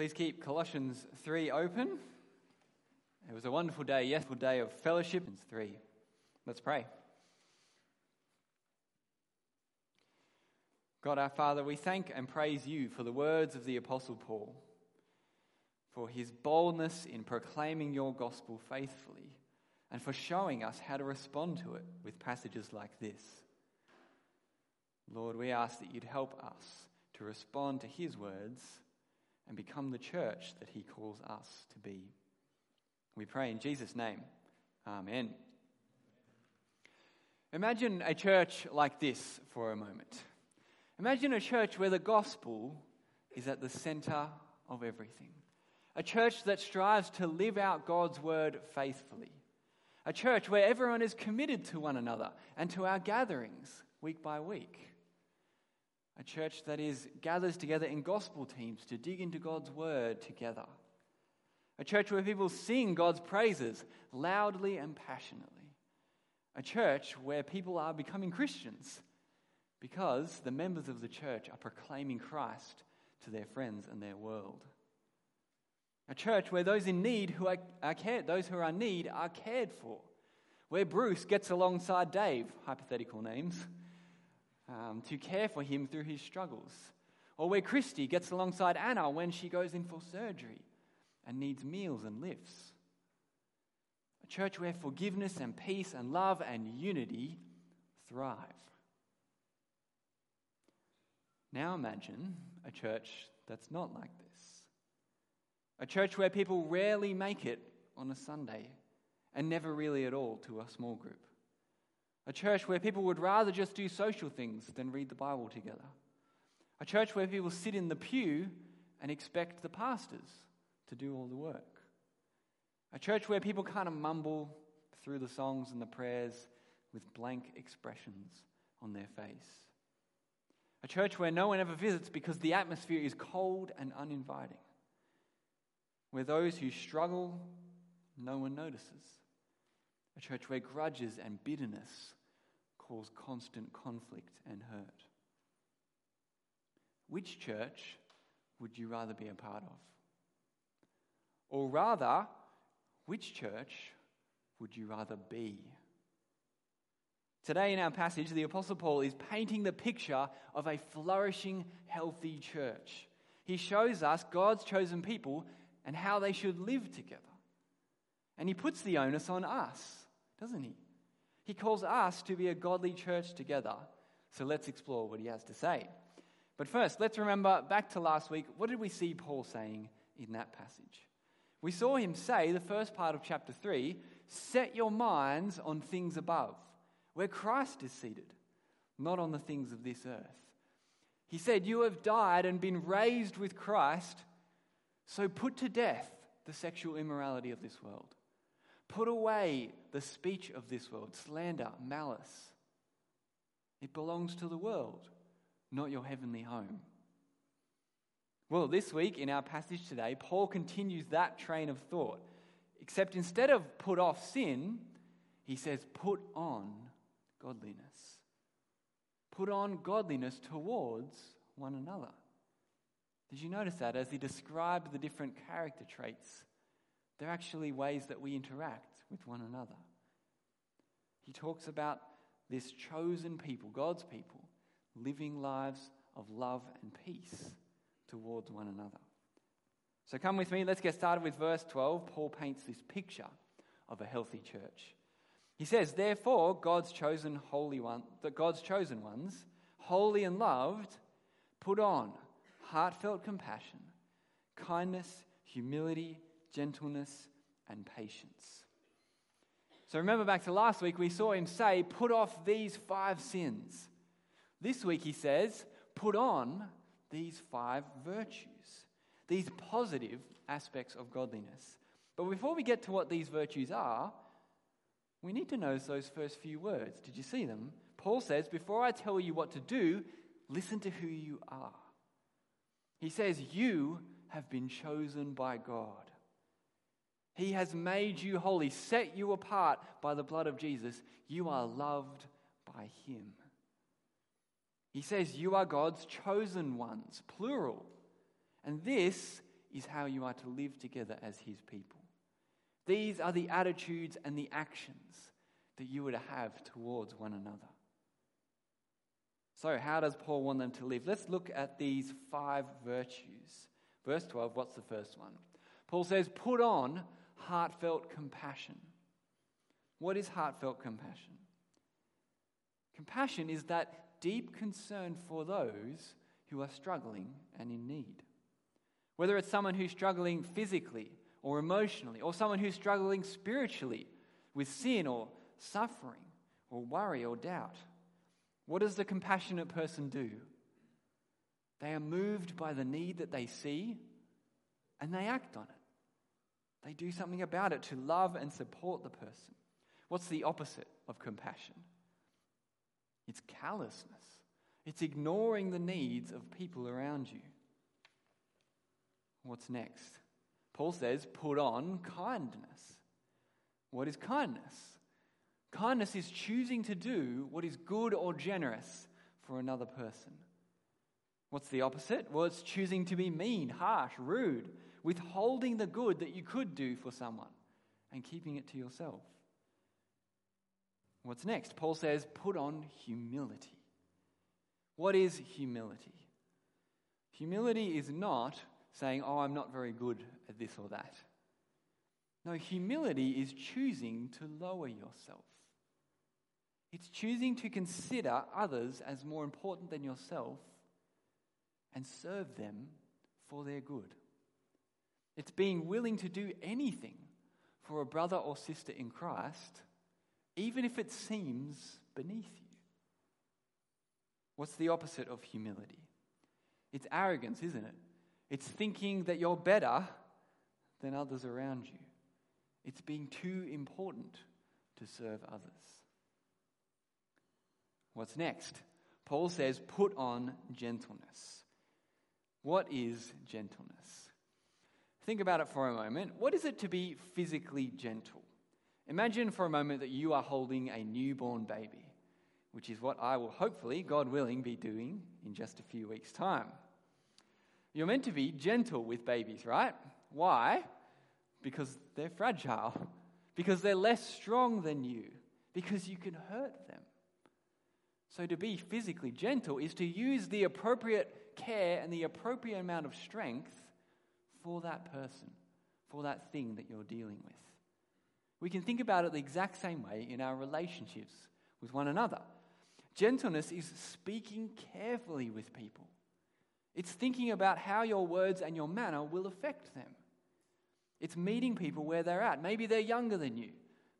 Please keep Colossians 3 open. It was a wonderful day, yes, a day of fellowship. 3. Let's pray. God our Father, we thank and praise you for the words of the Apostle Paul, for his boldness in proclaiming your gospel faithfully, and for showing us how to respond to it with passages like this. Lord, we ask that you'd help us to respond to his words and become the church that he calls us to be. We pray in Jesus' name. Amen. Imagine a church like this for a moment. Imagine a church where the gospel is at the center of everything. A church that strives to live out God's word faithfully. A church where everyone is committed to one another and to our gatherings week by week a church that is gathers together in gospel teams to dig into God's word together. A church where people sing God's praises loudly and passionately. A church where people are becoming Christians because the members of the church are proclaiming Christ to their friends and their world. A church where those in need who are, are cared, those who are in need are cared for. Where Bruce gets alongside Dave, hypothetical names, um, to care for him through his struggles. Or where Christy gets alongside Anna when she goes in for surgery and needs meals and lifts. A church where forgiveness and peace and love and unity thrive. Now imagine a church that's not like this. A church where people rarely make it on a Sunday and never really at all to a small group. A church where people would rather just do social things than read the Bible together. A church where people sit in the pew and expect the pastors to do all the work. A church where people kind of mumble through the songs and the prayers with blank expressions on their face. A church where no one ever visits because the atmosphere is cold and uninviting. Where those who struggle, no one notices. A church where grudges and bitterness cause constant conflict and hurt. Which church would you rather be a part of? Or rather, which church would you rather be? Today, in our passage, the Apostle Paul is painting the picture of a flourishing, healthy church. He shows us God's chosen people and how they should live together. And he puts the onus on us, doesn't he? He calls us to be a godly church together. So let's explore what he has to say. But first, let's remember back to last week. What did we see Paul saying in that passage? We saw him say, the first part of chapter 3, set your minds on things above, where Christ is seated, not on the things of this earth. He said, You have died and been raised with Christ, so put to death the sexual immorality of this world. Put away the speech of this world, slander, malice. It belongs to the world, not your heavenly home. Well, this week in our passage today, Paul continues that train of thought, except instead of put off sin, he says, put on godliness. Put on godliness towards one another. Did you notice that as he described the different character traits they're actually ways that we interact with one another. He talks about this chosen people, God's people, living lives of love and peace towards one another. So come with me, let's get started with verse 12. Paul paints this picture of a healthy church. He says, Therefore, God's chosen holy one, that God's chosen ones, holy and loved, put on heartfelt compassion, kindness, humility, gentleness, and patience. So remember back to last week, we saw him say, Put off these five sins. This week he says, Put on these five virtues, these positive aspects of godliness. But before we get to what these virtues are, we need to notice those first few words. Did you see them? Paul says, Before I tell you what to do, listen to who you are. He says, You have been chosen by God. He has made you holy, set you apart by the blood of Jesus. You are loved by Him. He says, You are God's chosen ones, plural. And this is how you are to live together as his people. These are the attitudes and the actions that you were to have towards one another. So, how does Paul want them to live? Let's look at these five virtues. Verse 12, what's the first one? Paul says, Put on heartfelt compassion. What is heartfelt compassion? Compassion is that deep concern for those who are struggling and in need. Whether it's someone who's struggling physically or emotionally, or someone who's struggling spiritually with sin or suffering or worry or doubt. What does the compassionate person do? They are moved by the need that they see and they act on it. They do something about it to love and support the person. What's the opposite of compassion? It's callousness, it's ignoring the needs of people around you. What's next? Paul says, put on kindness. What is kindness? Kindness is choosing to do what is good or generous for another person. What's the opposite? Well, it's choosing to be mean, harsh, rude, withholding the good that you could do for someone and keeping it to yourself. What's next? Paul says, put on humility. What is humility? Humility is not saying, oh, I'm not very good at this or that. No, humility is choosing to lower yourself. It's choosing to consider others as more important than yourself and serve them for their good. It's being willing to do anything for a brother or sister in Christ, even if it seems beneath you. What's the opposite of humility? It's arrogance, isn't it? It's thinking that you're better than others around you. It's being too important to serve others. What's next? Paul says, put on gentleness. What is gentleness? Think about it for a moment. What is it to be physically gentle? Imagine for a moment that you are holding a newborn baby, which is what I will hopefully, God willing, be doing in just a few weeks' time. You're meant to be gentle with babies, right? Why? Because they're fragile, because they're less strong than you, because you can hurt them. So, to be physically gentle is to use the appropriate care and the appropriate amount of strength for that person, for that thing that you're dealing with. We can think about it the exact same way in our relationships with one another. Gentleness is speaking carefully with people. It's thinking about how your words and your manner will affect them. It's meeting people where they're at. Maybe they're younger than you.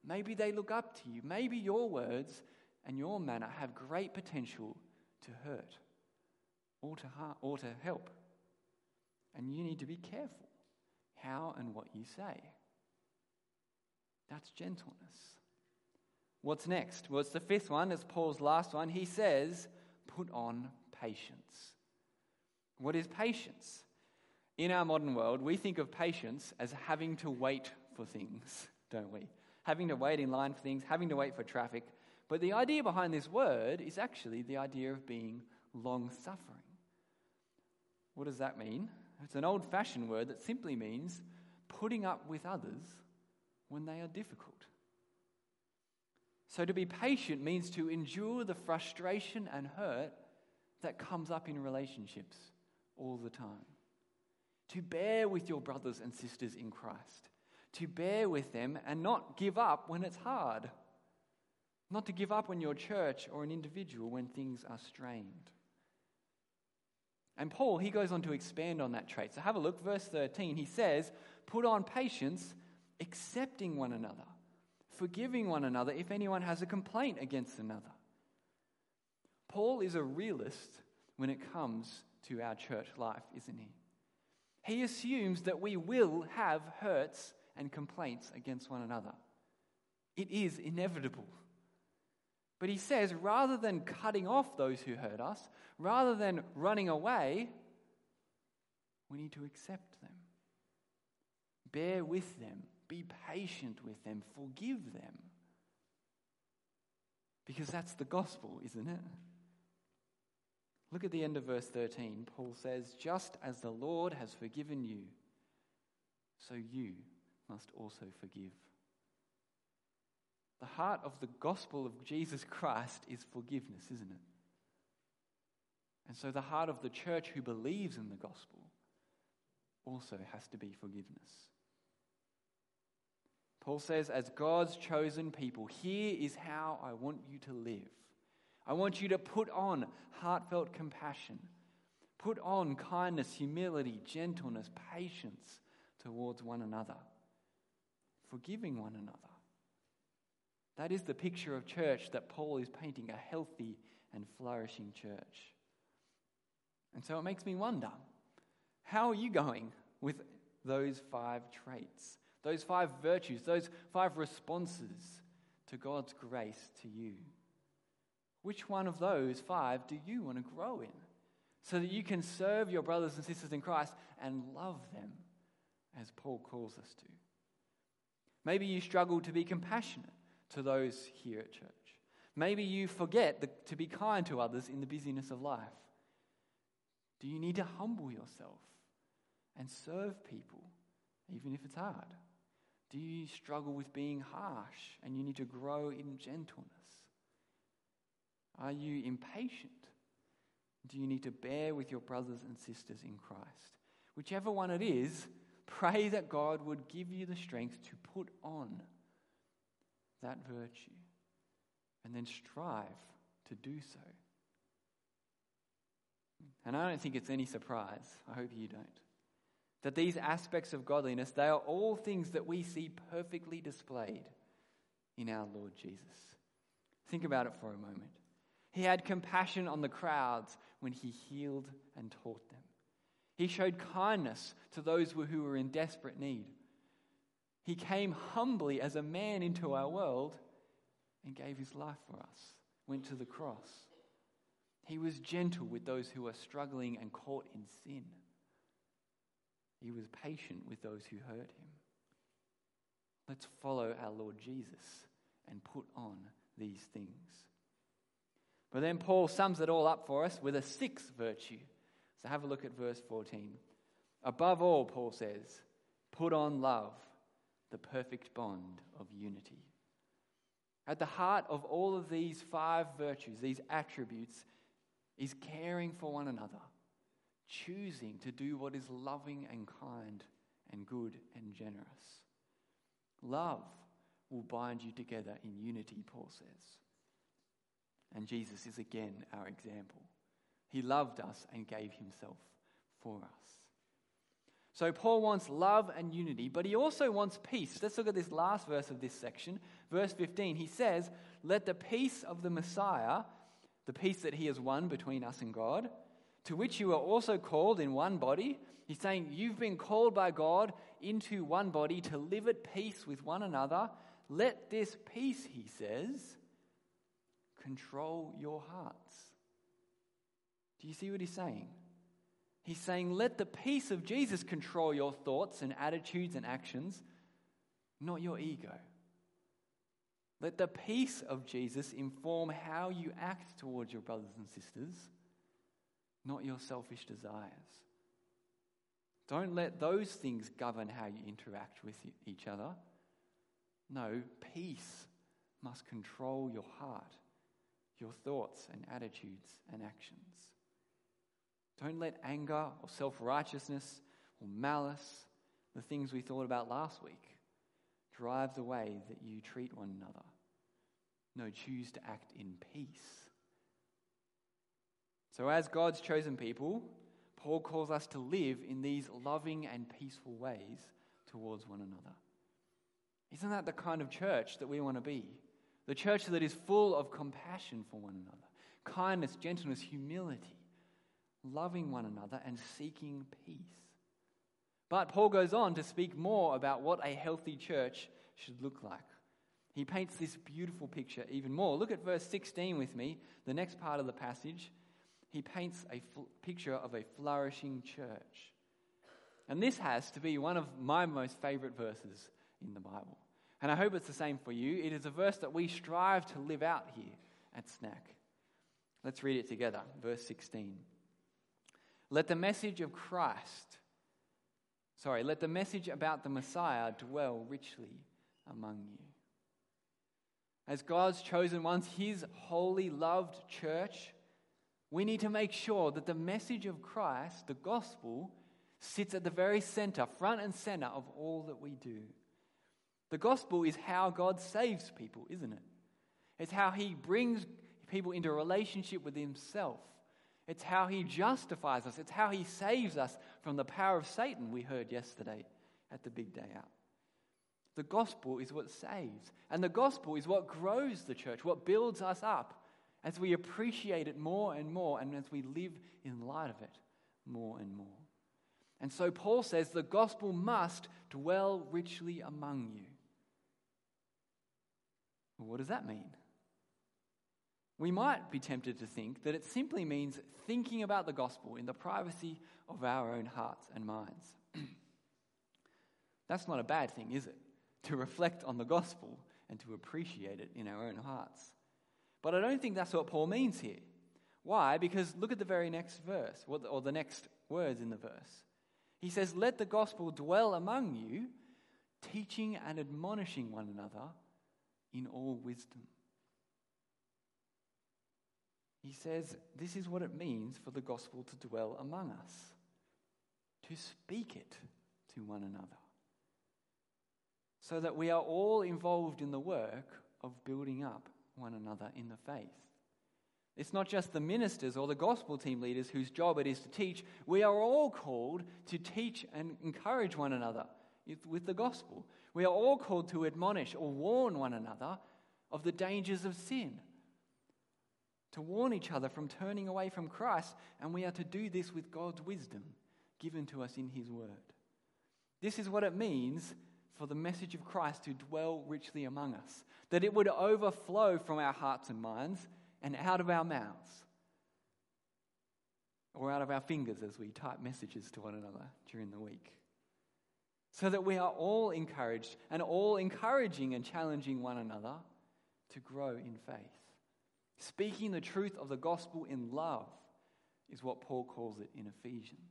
Maybe they look up to you. Maybe your words and your manner have great potential to hurt or to, or to help. And you need to be careful how and what you say. That's gentleness. What's next? Well, it's the fifth one, it's Paul's last one. He says, put on patience. What is patience? In our modern world, we think of patience as having to wait for things, don't we? Having to wait in line for things, having to wait for traffic. But the idea behind this word is actually the idea of being long suffering. What does that mean? It's an old fashioned word that simply means putting up with others when they are difficult. So to be patient means to endure the frustration and hurt that comes up in relationships all the time. To bear with your brothers and sisters in Christ. To bear with them and not give up when it's hard. Not to give up on your church or an individual when things are strained. And Paul, he goes on to expand on that trait. So have a look, verse 13. He says, Put on patience, accepting one another, forgiving one another if anyone has a complaint against another. Paul is a realist when it comes to our church life, isn't he? He assumes that we will have hurts and complaints against one another. It is inevitable. But he says rather than cutting off those who hurt us, rather than running away, we need to accept them. Bear with them. Be patient with them. Forgive them. Because that's the gospel, isn't it? Look at the end of verse 13. Paul says, Just as the Lord has forgiven you, so you must also forgive. The heart of the gospel of Jesus Christ is forgiveness, isn't it? And so the heart of the church who believes in the gospel also has to be forgiveness. Paul says, as God's chosen people, here is how I want you to live. I want you to put on heartfelt compassion, put on kindness, humility, gentleness, patience towards one another, forgiving one another. That is the picture of church that Paul is painting a healthy and flourishing church. And so it makes me wonder how are you going with those five traits, those five virtues, those five responses to God's grace to you? Which one of those five do you want to grow in so that you can serve your brothers and sisters in Christ and love them as Paul calls us to? Maybe you struggle to be compassionate to those here at church. Maybe you forget the, to be kind to others in the busyness of life. Do you need to humble yourself and serve people, even if it's hard? Do you struggle with being harsh and you need to grow in gentleness? Are you impatient? Do you need to bear with your brothers and sisters in Christ? Whichever one it is, pray that God would give you the strength to put on that virtue and then strive to do so. And I don't think it's any surprise, I hope you don't, that these aspects of godliness, they are all things that we see perfectly displayed in our Lord Jesus. Think about it for a moment. He had compassion on the crowds when he healed and taught them. He showed kindness to those who were in desperate need. He came humbly as a man into our world and gave his life for us, went to the cross. He was gentle with those who were struggling and caught in sin. He was patient with those who hurt him. Let's follow our Lord Jesus and put on these things. But then Paul sums it all up for us with a sixth virtue. So have a look at verse 14. Above all, Paul says, put on love the perfect bond of unity. At the heart of all of these five virtues, these attributes, is caring for one another, choosing to do what is loving and kind and good and generous. Love will bind you together in unity, Paul says. And Jesus is again our example. He loved us and gave himself for us. So, Paul wants love and unity, but he also wants peace. Let's look at this last verse of this section. Verse 15. He says, Let the peace of the Messiah, the peace that he has won between us and God, to which you are also called in one body. He's saying, You've been called by God into one body to live at peace with one another. Let this peace, he says, control your hearts. Do you see what he's saying? He's saying, let the peace of Jesus control your thoughts and attitudes and actions, not your ego. Let the peace of Jesus inform how you act towards your brothers and sisters, not your selfish desires. Don't let those things govern how you interact with each other. No, peace must control your heart, your thoughts and attitudes and actions. Don't let anger or self righteousness or malice, the things we thought about last week, drive the way that you treat one another. No, choose to act in peace. So, as God's chosen people, Paul calls us to live in these loving and peaceful ways towards one another. Isn't that the kind of church that we want to be? The church that is full of compassion for one another, kindness, gentleness, humility loving one another and seeking peace. But Paul goes on to speak more about what a healthy church should look like. He paints this beautiful picture even more. Look at verse 16 with me, the next part of the passage. He paints a fl- picture of a flourishing church. And this has to be one of my most favorite verses in the Bible. And I hope it's the same for you. It is a verse that we strive to live out here at Snack. Let's read it together. Verse 16. Let the message of Christ, Sorry, let the message about the Messiah dwell richly among you. As God's chosen ones, His holy, loved church, we need to make sure that the message of Christ, the gospel, sits at the very center, front and center of all that we do. The gospel is how God saves people, isn't it? It's how He brings people into a relationship with Himself. It's how He justifies us. It's how He saves us from the power of Satan, we heard yesterday at the big day out. The gospel is what saves. And the gospel is what grows the church, what builds us up as we appreciate it more and more and as we live in light of it more and more. And so Paul says the gospel must dwell richly among you. What does that mean? We might be tempted to think that it simply means thinking about the gospel in the privacy of our own hearts and minds. That's not a bad thing, is it? To reflect on the gospel and to appreciate it in our own hearts. But I don't think that's what Paul means here. Why? Because look at the very next verse, or the next words in the verse. He says, Let the gospel dwell among you, teaching and admonishing one another in all wisdom. He says, This is what it means for the gospel to dwell among us, to speak it to one another, so that we are all involved in the work of building up one another in the faith. It's not just the ministers or the gospel team leaders whose job it is to teach. We are all called to teach and encourage one another with the gospel. We are all called to admonish or warn one another of the dangers of sin, to warn each other from turning away from Christ, and we are to do this with God's wisdom given to us in His Word. This is what it means for the message of Christ to dwell richly among us, that it would overflow from our hearts and minds and out of our mouths, or out of our fingers as we type messages to one another during the week so that we are all encouraged and all encouraging and challenging one another to grow in faith. Speaking the truth of the gospel in love is what Paul calls it in Ephesians.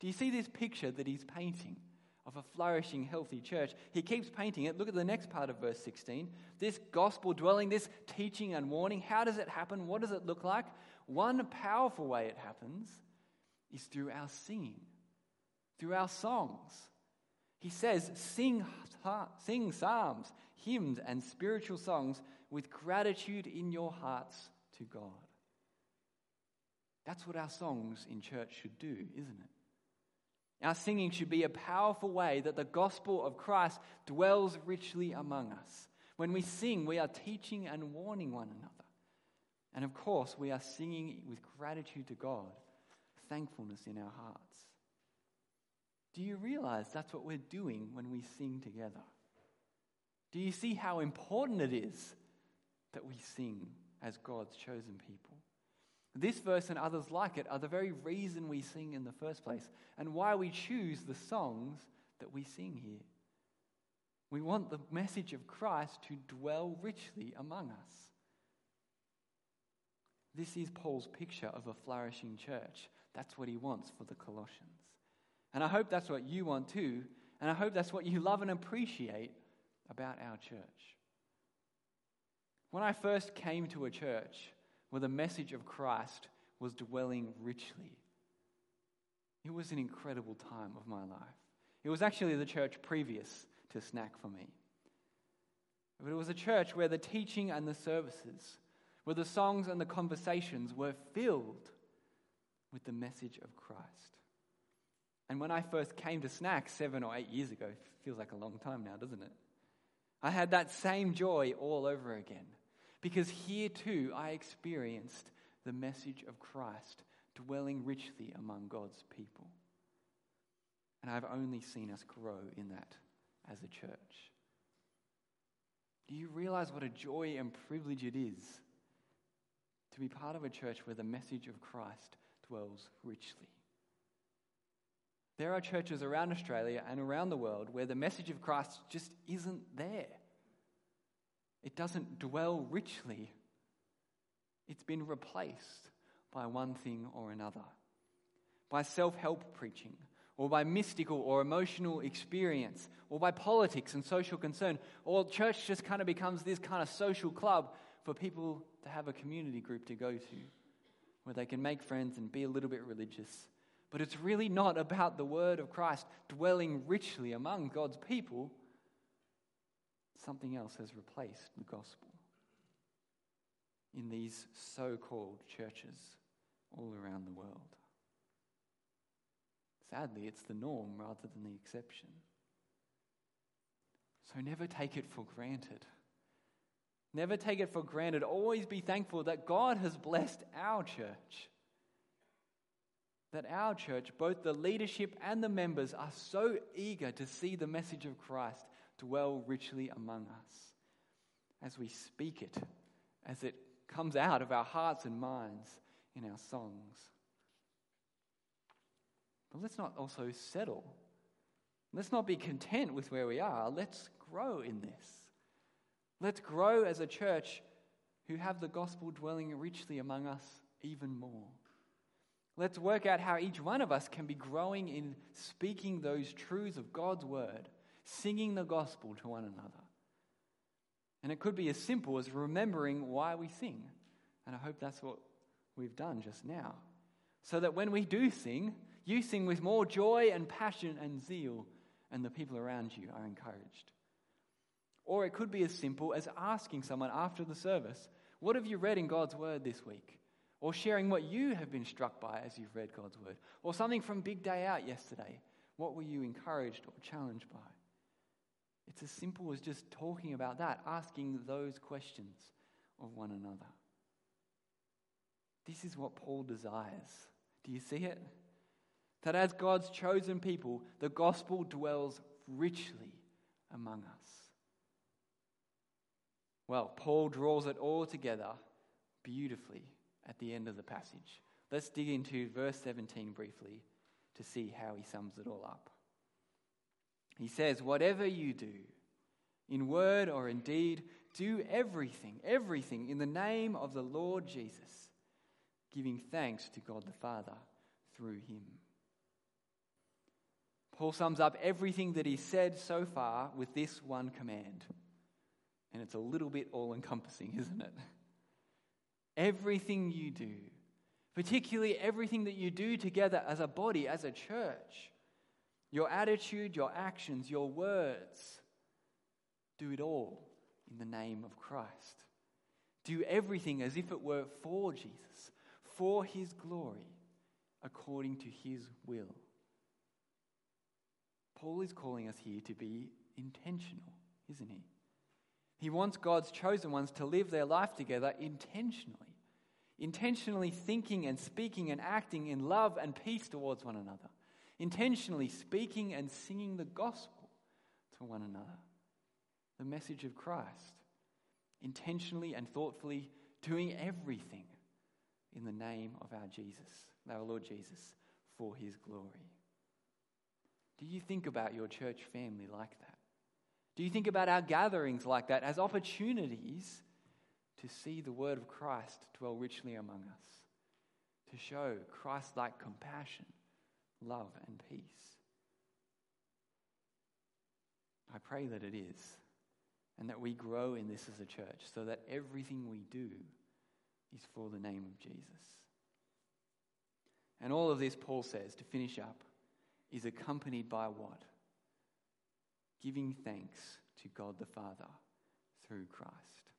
Do you see this picture that he's painting of a flourishing, healthy church? He keeps painting it. Look at the next part of verse 16. This gospel dwelling, this teaching and warning, how does it happen? What does it look like? One powerful way it happens is through our singing, through our songs he says, sing, sing psalms, hymns, and spiritual songs with gratitude in your hearts to God. That's what our songs in church should do, isn't it? Our singing should be a powerful way that the gospel of Christ dwells richly among us. When we sing, we are teaching and warning one another. And of course, we are singing with gratitude to God, thankfulness in our hearts. Do you realize that's what we're doing when we sing together? Do you see how important it is that we sing as God's chosen people? This verse and others like it are the very reason we sing in the first place and why we choose the songs that we sing here. We want the message of Christ to dwell richly among us. This is Paul's picture of a flourishing church. That's what he wants for the Colossians. And I hope that's what you want too. And I hope that's what you love and appreciate about our church. When I first came to a church where the message of Christ was dwelling richly, it was an incredible time of my life. It was actually the church previous to Snack for me. But it was a church where the teaching and the services, where the songs and the conversations were filled with the message of Christ. And when I first came to Snack seven or eight years ago, feels like a long time now, doesn't it? I had that same joy all over again. Because here too, I experienced the message of Christ dwelling richly among God's people. And I've only seen us grow in that as a church. Do you realize what a joy and privilege it is to be part of a church where the message of Christ dwells richly? There are churches around Australia and around the world where the message of Christ just isn't there. It doesn't dwell richly. It's been replaced by one thing or another by self help preaching, or by mystical or emotional experience, or by politics and social concern, or church just kind of becomes this kind of social club for people to have a community group to go to where they can make friends and be a little bit religious. But it's really not about the word of Christ dwelling richly among God's people. Something else has replaced the gospel in these so called churches all around the world. Sadly, it's the norm rather than the exception. So never take it for granted. Never take it for granted. Always be thankful that God has blessed our church. That our church, both the leadership and the members, are so eager to see the message of Christ dwell richly among us as we speak it, as it comes out of our hearts and minds in our songs. But let's not also settle. Let's not be content with where we are. Let's grow in this. Let's grow as a church who have the gospel dwelling richly among us even more. Let's work out how each one of us can be growing in speaking those truths of God's word, singing the gospel to one another. And it could be as simple as remembering why we sing. And I hope that's what we've done just now. So that when we do sing, you sing with more joy and passion and zeal, and the people around you are encouraged. Or it could be as simple as asking someone after the service, What have you read in God's Word this week? Or sharing what you have been struck by as you've read God's Word. Or something from Big Day Out yesterday. What were you encouraged or challenged by? It's as simple as just talking about that, asking those questions of one another. This is what Paul desires. Do you see it? That as God's chosen people, the gospel dwells richly among us. Well, Paul draws it all together beautifully at the end of the passage. Let's dig into verse 17 briefly to see how he sums it all up. He says, Whatever you do, in word or in deed, do everything, everything in the name of the Lord Jesus, giving thanks to God the Father through him. Paul sums up everything that he said so far with this one command. And it's a little bit all encompassing, isn't it? Everything you do, particularly everything that you do together as a body, as a church, your attitude, your actions, your words, do it all in the name of Christ. Do everything as if it were for Jesus, for his glory, according to his will. Paul is calling us here to be intentional, isn't he? He wants God's chosen ones to live their life together intentionally, intentionally thinking and speaking and acting in love and peace towards one another, intentionally speaking and singing the gospel to one another, the message of Christ, intentionally and thoughtfully doing everything in the name of our Jesus, our Lord Jesus, for his glory. Do you think about your church family like that? Do you think about our gatherings like that as opportunities to see the word of Christ dwell richly among us, to show Christ like compassion, love, and peace? I pray that it is, and that we grow in this as a church so that everything we do is for the name of Jesus. And all of this, Paul says, to finish up, is accompanied by what? Giving thanks to God the Father through Christ.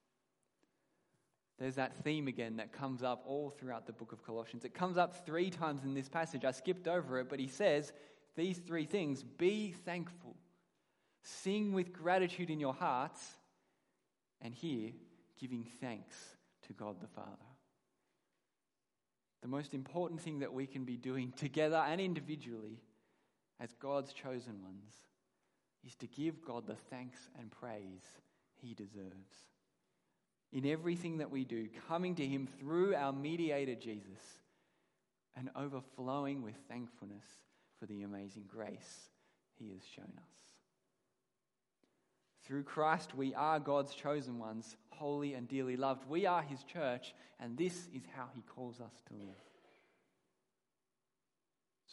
There's that theme again that comes up all throughout the book of Colossians. It comes up three times in this passage. I skipped over it, but he says these three things be thankful, sing with gratitude in your hearts, and here, giving thanks to God the Father. The most important thing that we can be doing together and individually as God's chosen ones is to give God the thanks and praise he deserves. In everything that we do, coming to him through our mediator Jesus and overflowing with thankfulness for the amazing grace he has shown us. Through Christ, we are God's chosen ones, holy and dearly loved. We are his church, and this is how he calls us to live.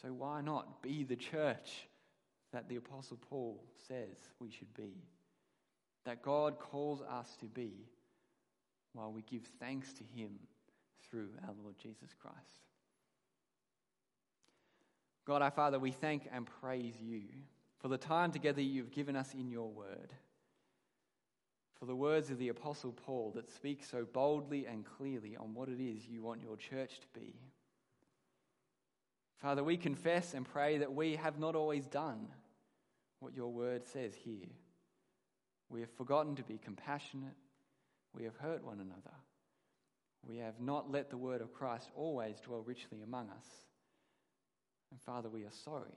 So why not be the church that the Apostle Paul says we should be? That God calls us to be while we give thanks to Him through our Lord Jesus Christ. God our Father, we thank and praise you for the time together you've given us in your word, for the words of the Apostle Paul that speak so boldly and clearly on what it is you want your church to be. Father, we confess and pray that we have not always done what your word says here. We have forgotten to be compassionate. We have hurt one another. We have not let the word of Christ always dwell richly among us. And Father, we are sorry.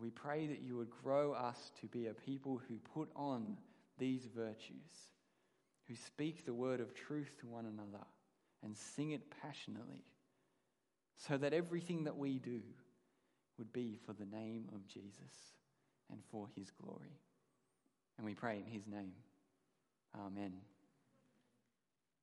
We pray that you would grow us to be a people who put on these virtues, who speak the word of truth to one another and sing it passionately so that everything that we do would be for the name of Jesus and for his glory. And we pray in his name. Amen.